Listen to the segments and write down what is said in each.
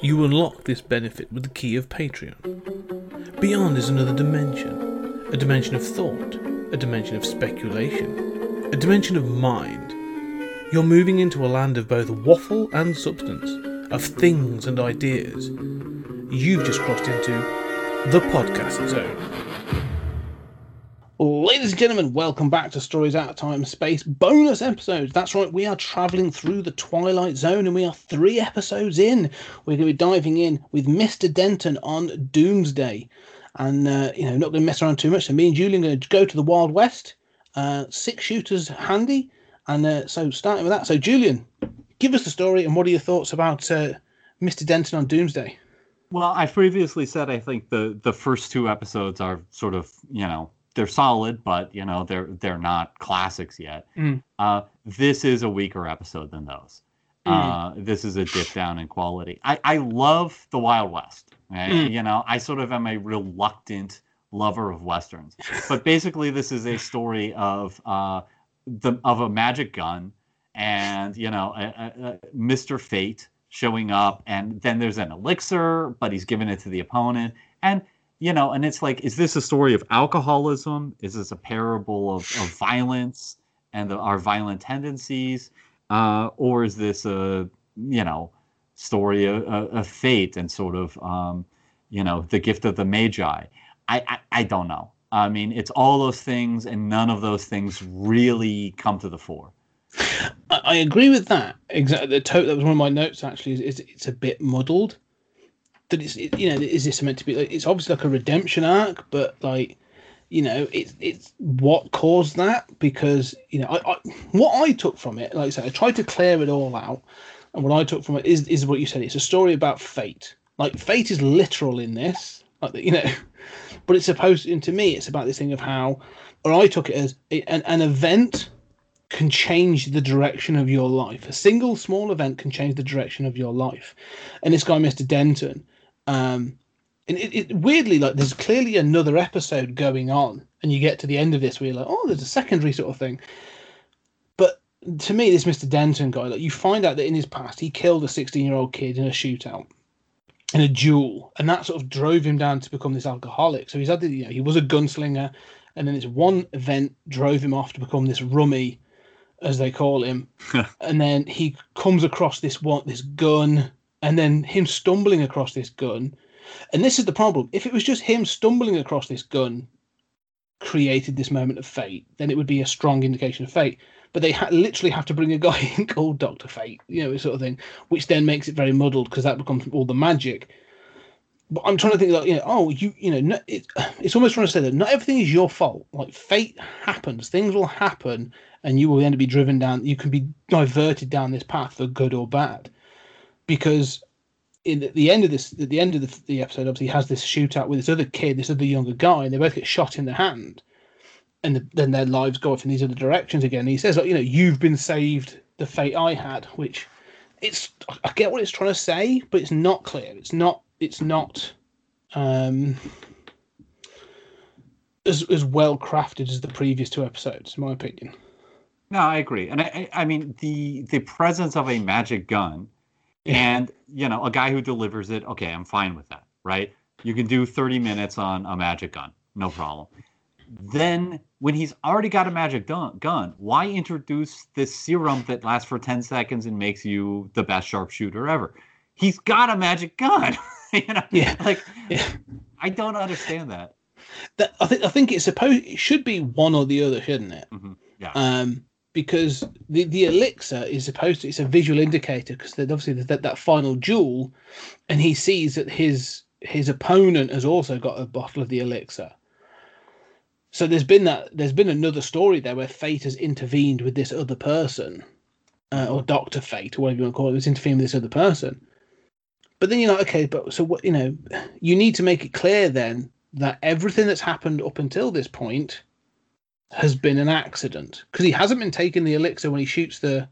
You unlock this benefit with the key of Patreon. Beyond is another dimension a dimension of thought, a dimension of speculation, a dimension of mind. You're moving into a land of both waffle and substance, of things and ideas. You've just crossed into the podcast zone. Ladies and gentlemen, welcome back to Stories Out of Time Space bonus episodes. That's right, we are travelling through the Twilight Zone and we are three episodes in. We're going to be diving in with Mr. Denton on Doomsday. And, uh, you know, not going to mess around too much. So, me and Julian are going to go to the Wild West, uh, six shooters handy. And uh, so, starting with that. So, Julian, give us the story and what are your thoughts about uh, Mr. Denton on Doomsday? Well, I previously said I think the the first two episodes are sort of you know they're solid, but you know they're they're not classics yet. Mm. Uh, this is a weaker episode than those. Mm. Uh, this is a dip down in quality. I, I love the Wild West. Right? Mm. You know, I sort of am a reluctant lover of westerns, but basically this is a story of uh, the of a magic gun and you know a, a, a Mr. Fate showing up, and then there's an elixir, but he's giving it to the opponent, and you know, and it's like, is this a story of alcoholism? Is this a parable of, of violence and the, our violent tendencies? Uh, or is this a, you know, story of, of fate and sort of, um, you know, the gift of the magi? I, I, I don't know. I mean, it's all those things, and none of those things really come to the fore. I, agree with that. Exactly. The that was one of my notes actually. Is it's a bit muddled. That it's it, you know is this meant to be? Like, it's obviously like a redemption arc, but like you know it's it's what caused that because you know I, I what I took from it, like I said, I tried to clear it all out, and what I took from it is is what you said. It's a story about fate. Like fate is literal in this, like you know, but it's supposed and to me it's about this thing of how, or I took it as an, an event can change the direction of your life. A single small event can change the direction of your life. And this guy, Mr. Denton, um, and it, it weirdly like there's clearly another episode going on, and you get to the end of this where you're like, oh, there's a secondary sort of thing. But to me, this Mr. Denton guy, like you find out that in his past he killed a 16 year old kid in a shootout. In a duel, and that sort of drove him down to become this alcoholic. So he's had, the, you know, he was a gunslinger, and then this one event drove him off to become this rummy, as they call him. and then he comes across this one, this gun, and then him stumbling across this gun. And this is the problem. If it was just him stumbling across this gun created this moment of fate, then it would be a strong indication of fate. But they ha- literally have to bring a guy in called Doctor Fate, you know, sort of thing, which then makes it very muddled because that becomes all the magic. But I'm trying to think like, you know, oh, you, you know, no, it, it's almost trying to say that not everything is your fault. Like fate happens, things will happen, and you will then be driven down. You can be diverted down this path for good or bad, because in the end of this, at the end of the, the episode, obviously has this shootout with this other kid, this other younger guy, and they both get shot in the hand, and the, then their lives go off in these other directions again. And he says, like, you know, you've been saved the fate I had, which it's I get what it's trying to say, but it's not clear. It's not. It's not. Um, as, as well crafted as the previous two episodes, in my opinion. No, I agree, and I, I mean the the presence of a magic gun, and you know a guy who delivers it. Okay, I'm fine with that, right? You can do 30 minutes on a magic gun, no problem. Then when he's already got a magic gun, gun, why introduce this serum that lasts for 10 seconds and makes you the best sharpshooter ever? He's got a magic gun. you know, Yeah. like Yeah. I don't understand that. That I think I think it's supposed it should be one or the other, shouldn't it? Mhm, Yeah. Um, because the the elixir is supposed to it's a visual indicator because then obviously there's that that final duel, and he sees that his his opponent has also got a bottle of the elixir. So there's been that there's been another story there where fate has intervened with this other person, uh, or Doctor Fate or whatever you want to call it, has intervened with this other person. But then you're like, okay, but so what? You know, you need to make it clear then that everything that's happened up until this point has been an accident because he hasn't been taking the elixir when he shoots the,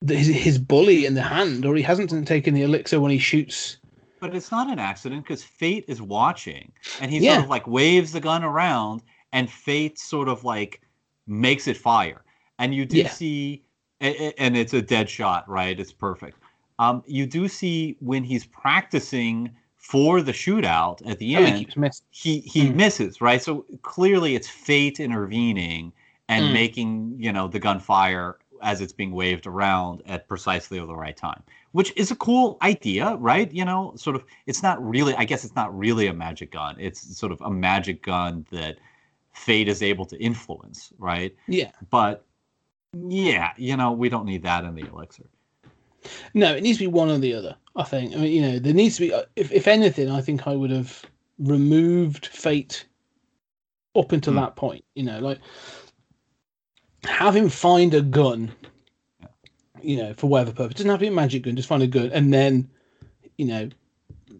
the his, his bully in the hand, or he hasn't been taking the elixir when he shoots. But it's not an accident because Fate is watching and he Yeah. sort of like waves the gun around and Fate sort of like makes it fire. And you do Yeah. see and it's a dead shot, right? It's perfect. Um, you do see when he's practicing for the shootout at the Oh, he end, keeps missing. he he Mm. misses, right? So clearly it's fate intervening and Mm. making, you know, the gunfire as it's being waved around at precisely the right time. Which is a cool idea, right? You know, sort of it's not really I guess it's not really a magic gun. It's sort of a magic gun that fate is able to influence, right? Yeah. But yeah, you know, we don't need that in the elixir. No, it needs to be one or the other. I think. I mean, you know, there needs to be. uh, If if anything, I think I would have removed fate up until Hmm. that point. You know, like have him find a gun. You know, for whatever purpose. Doesn't have to be a magic gun. Just find a gun, and then, you know,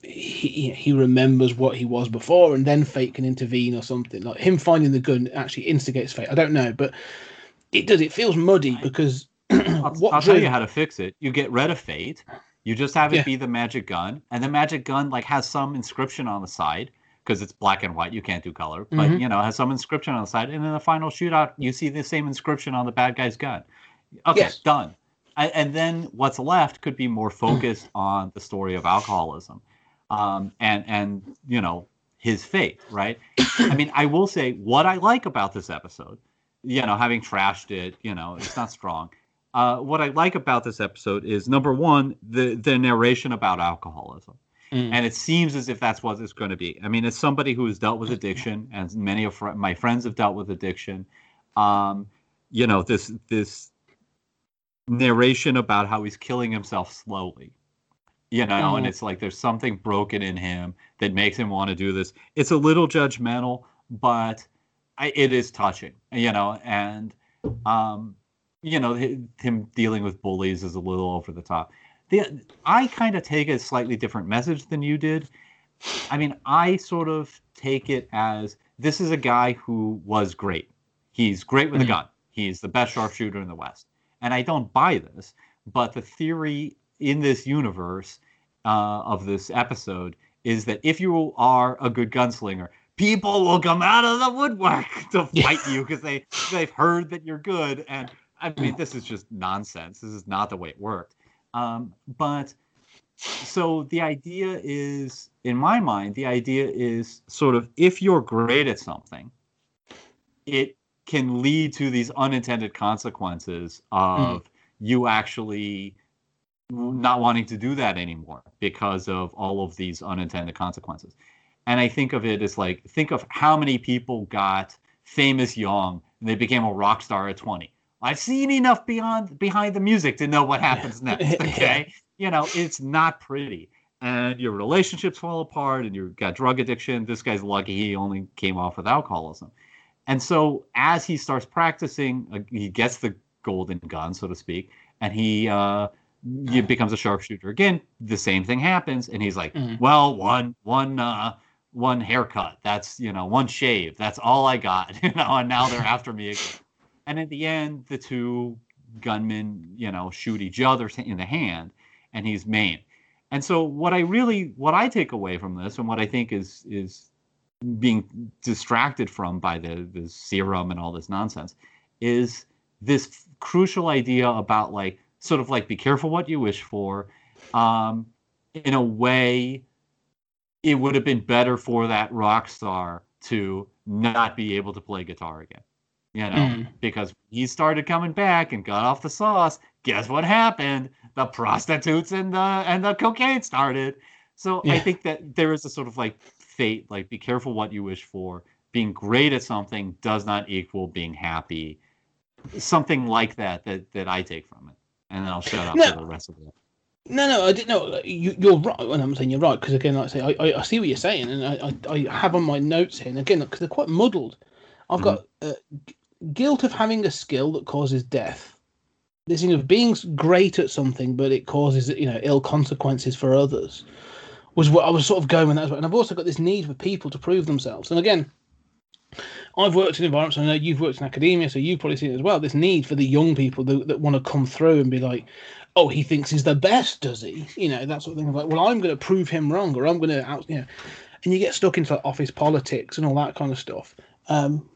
he he remembers what he was before, and then fate can intervene or something. Like him finding the gun actually instigates fate. I don't know, but it does. It feels muddy because I'll, what I'll tell you how to fix it. You get rid of fate. You just have it Yeah. be the magic gun, and the magic gun like has some inscription on the side because it's black and white. You can't do color, but Mhm. you know has some inscription on the side. And in the final shootout, you see the same inscription on the bad guy's gun. Okay, Yes. done. And then what's left could be more focused on the story of alcoholism, um, and and you know his fate, right? I mean, I will say what I like about this episode, you know, having trashed it, you know, it's not strong. Uh, what I like about this episode is number one, the the narration about alcoholism, Mm. and it seems as if that's what it's going to be. I mean, as somebody who has dealt with addiction, and many of fr- my friends have dealt with addiction, um, you know, this this narration about how he's killing himself slowly, you know, and Mhm. it's like there's something broken in him that makes him want to do this. It's a little judgmental, but I, it is touching, you know, and um, you know, him dealing with bullies is a little over the top. The I kind of take a slightly different message than you did. I mean, I sort of take it as this is a guy who was great. He's great with a gun. He's the best sharpshooter in the West. And I don't buy this, but the theory in this universe uh, of this episode is that if you are a good gunslinger, people will come out of the woodwork to fight you because they they've heard that you're good. And I mean, this is just nonsense. This is not the way it worked. Um, but so the idea is, in my mind, the idea is sort of if you're great at something, it can lead to these unintended consequences of you actually not wanting to do that anymore because of all of these unintended consequences. And I think of it as like, think of how many people got famous young and they became a rock star at 20. I've seen enough beyond behind the music to know what happens next. Okay. You know, it's not pretty. And your relationships fall apart and you've got drug addiction. This guy's lucky he only came off with alcoholism. And so as he starts practicing, uh, he gets the golden gun, so to speak, and he uh, he becomes a sharpshooter again. The same thing happens, and he's like, Mhm. "Well, one one uh, one haircut. That's you know one shave. That's all I got. You know, and now they're after me again." And at the end, the two gunmen, you know, shoot each other in the hand, and he's maimed. And so, what I really, what I take away from this, and what I think is is being distracted from by the the serum and all this nonsense, is this crucial idea about like sort of like be careful what you wish for. Um, in a way, it would have been better for that rock star to not be able to play guitar again. You know, Mm. because he started coming back and got off the sauce. Guess what happened? The prostitutes and the and the cocaine started. So I think that there is a sort of like fate, like be careful what you wish for. Being great at something does not equal being happy. Something like that that that I take from it. And then I'll shut up No. for the rest of it. No, no, I didn't know. You, you're right. And I'm saying you're right because again, like I say, I, I, see what you're saying, and I, I, I have on my notes here, and again, because they're quite muddled. I've got uh, guilt of having a skill that causes death. This thing of being great at something, but it causes you know ill consequences for others, was what I was sort of going with that. And I've also got this need for people to prove themselves. And again, I've worked in environments. I know you've worked in academia, so you've probably seen it as well. This need for the young people that, that want to come through and be like, "Oh, he thinks he's the best, does he?" You know that sort of thing. Like, well, I'm going to prove him wrong, or I'm going to out, you know, and you get stuck into like, office politics and all that kind of stuff. Um,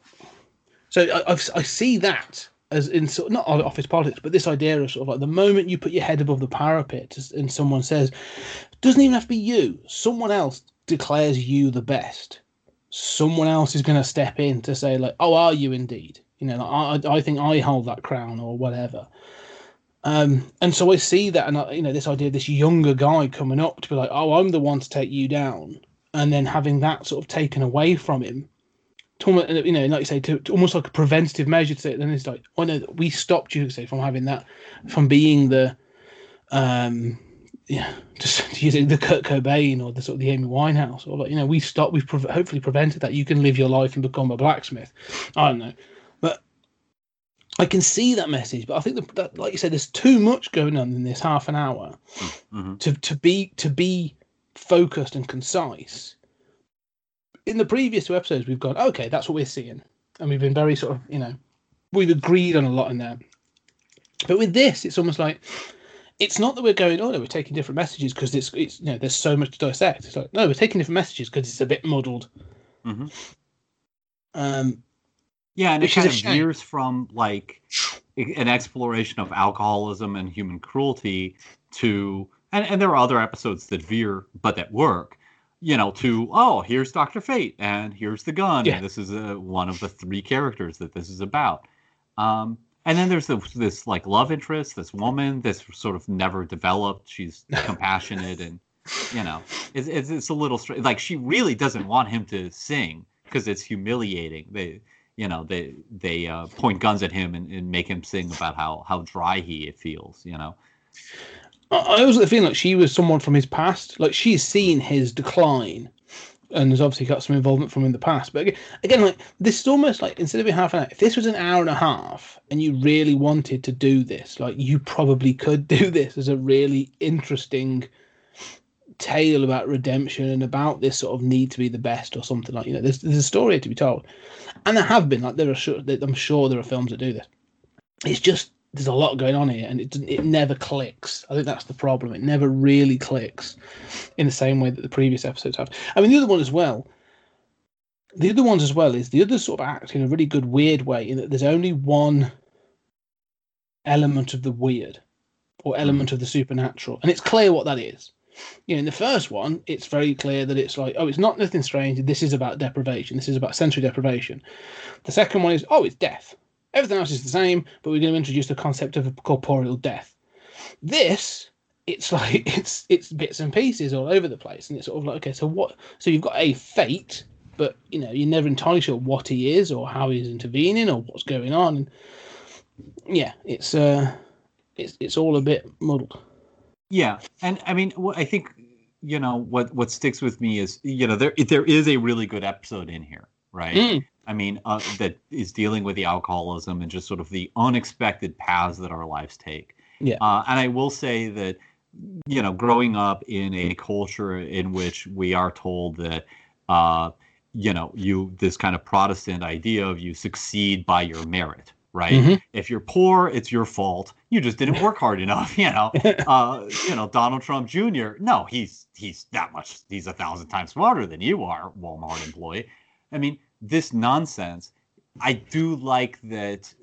so I, I've, I see that as in sort not office politics, but this idea of sort of like the moment you put your head above the parapet and someone says, doesn't even have to be you, someone else declares you the best. Someone else is going to step in to say like, oh, are you indeed? You know, like, I I think I hold that crown or whatever. Um, and so I see that, and I, you know, this idea of this younger guy coming up to be like, "Oh, I'm the one to take you down," and then having that sort of taken away from him, you know, like you say, to, to, almost like a preventative measure to say, then it's like, "Oh no, we stopped you say from having that, from being the, um, yeah, just using the Kurt Cobain or the sort of the Amy Winehouse, or like, you know, we stopped, we've pre- hopefully prevented that. You can live your life and become a blacksmith. I don't know, but I can see that message, but I think that, that, like you said, there's too much going on in this half an hour mm-hmm. to to be to be focused and concise. In the previous two episodes, we've gone, okay, that's what we're seeing, and we've been very sort of, you know, we've agreed on a lot in there. But with this, it's almost like it's not that we're going, oh no, we're taking different messages because it's it's you know there's so much to dissect. It's like no, we're taking different messages because it's a bit muddled. Mm-hmm. Um, yeah, and it kind of veers from like an exploration of alcoholism and human cruelty to, and, and there are other episodes that veer, but that work, you know, to, oh, here's Dr. Fate and here's the gun. Yeah. And this is a, one of the three characters that this is about. Um, and then there's this, this like love interest, this woman this sort of never developed. She's compassionate and, you know, it's, it's, it's a little strange. Like she really doesn't want him to sing because it's humiliating. They, you know they they uh, point guns at him and, and make him sing about how how dry he feels you know i the feeling like she was someone from his past. Like she's seen his decline and has obviously got some involvement from him in the past. But again, again like this is almost like instead of being half an hour if this was an hour and a half and you really wanted to do this like you probably could do this as a really interesting tale about redemption and about this sort of need to be the best or something like you know there's, there's a story to be told. And there have been like there are sure i'm sure there are films that do this. It's just there's a lot going on here and it it never clicks i think that's the problem it never really clicks in the same way that the previous episodes have i mean the other one as well the other ones as well is the other sort of act in a really good weird way in that there's only one element of the weird or element hmm. of the supernatural and it's clear what that is you know, in the first one, it's very clear that it's like, oh, it's not nothing strange. This is about deprivation. This is about sensory deprivation. The second one is, oh, it's death. Everything else is the same, but we're going to introduce the concept of corporeal death. This, it's like it's it's bits and pieces all over the place, and it's sort of like, okay, so what? So you've got a fate, but you know, you're never entirely sure what he is or how he's intervening or what's going on. And yeah, it's uh, it's it's all a bit muddled. Yeah, and I mean, I think you know what what sticks with me is you know there there is a really good episode in here, right? Mm. I mean, uh, that is dealing with the alcoholism and just sort of the unexpected paths that our lives take. Yeah, uh, and I will say that you know, growing up in a culture in which we are told that. Uh, you know, you this kind of Protestant idea of you succeed by your merit, right? Mm-hmm. If you're poor, it's your fault. You just didn't work hard enough, you know. Uh, you know, Donald Trump Jr. No, he's he's that much. He's a thousand times smarter than you are, Walmart employee. I mean, this nonsense. I do like that.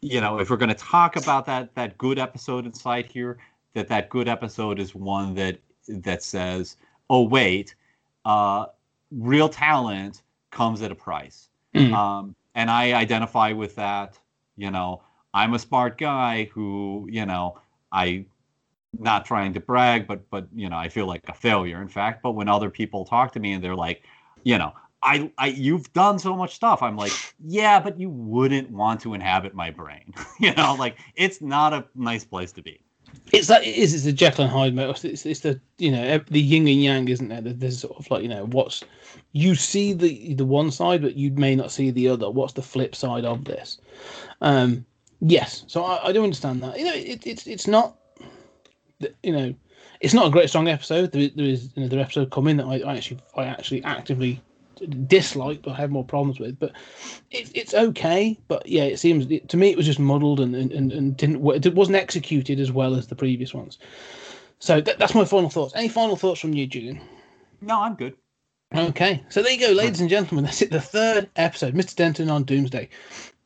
You know, if we're going to talk about that that good episode inside here, that that good episode is one that that says, "Oh wait, uh, real talent comes at a price." Mm. Um, and I identify with that you know, I'm a smart guy who, you know, I not trying to brag, but but you know, I feel like a failure, in fact. But when other people talk to me and they're like, you know, I, I you've done so much stuff. I'm like, yeah, but you wouldn't want to inhabit my brain. you know, like it's not a nice place to be. It's that it is it's the Jekyll and Hyde mode. It's, it's the you know the yin and yang, isn't there? There's sort of like you know what's you see the the one side, but you may not see the other. What's the flip side of this? Um, yes, so I, I do understand that. You know, it, it's it's not, you know, it's not a great strong episode. There, there is another episode coming that I, I actually I actually actively dislike, but have more problems with. But it's it's okay. But yeah, it seems it, to me it was just muddled and and, and didn't it wasn't executed as well as the previous ones. So th- that's my final thoughts. Any final thoughts from you, Julian? No, I'm good. Okay, so there you go, ladies and gentlemen. That's it. The third episode, Mr. Denton on Doomsday.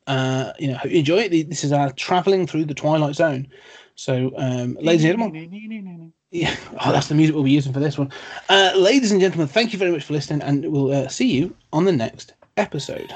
Uh, you know, hope you enjoy it. This is our traveling through the Twilight Zone. So, um, ladies and gentlemen, yeah, oh, that's the music we'll be using for this one. Uh, ladies and gentlemen, thank you very much for listening, and we'll uh, see you on the next episode.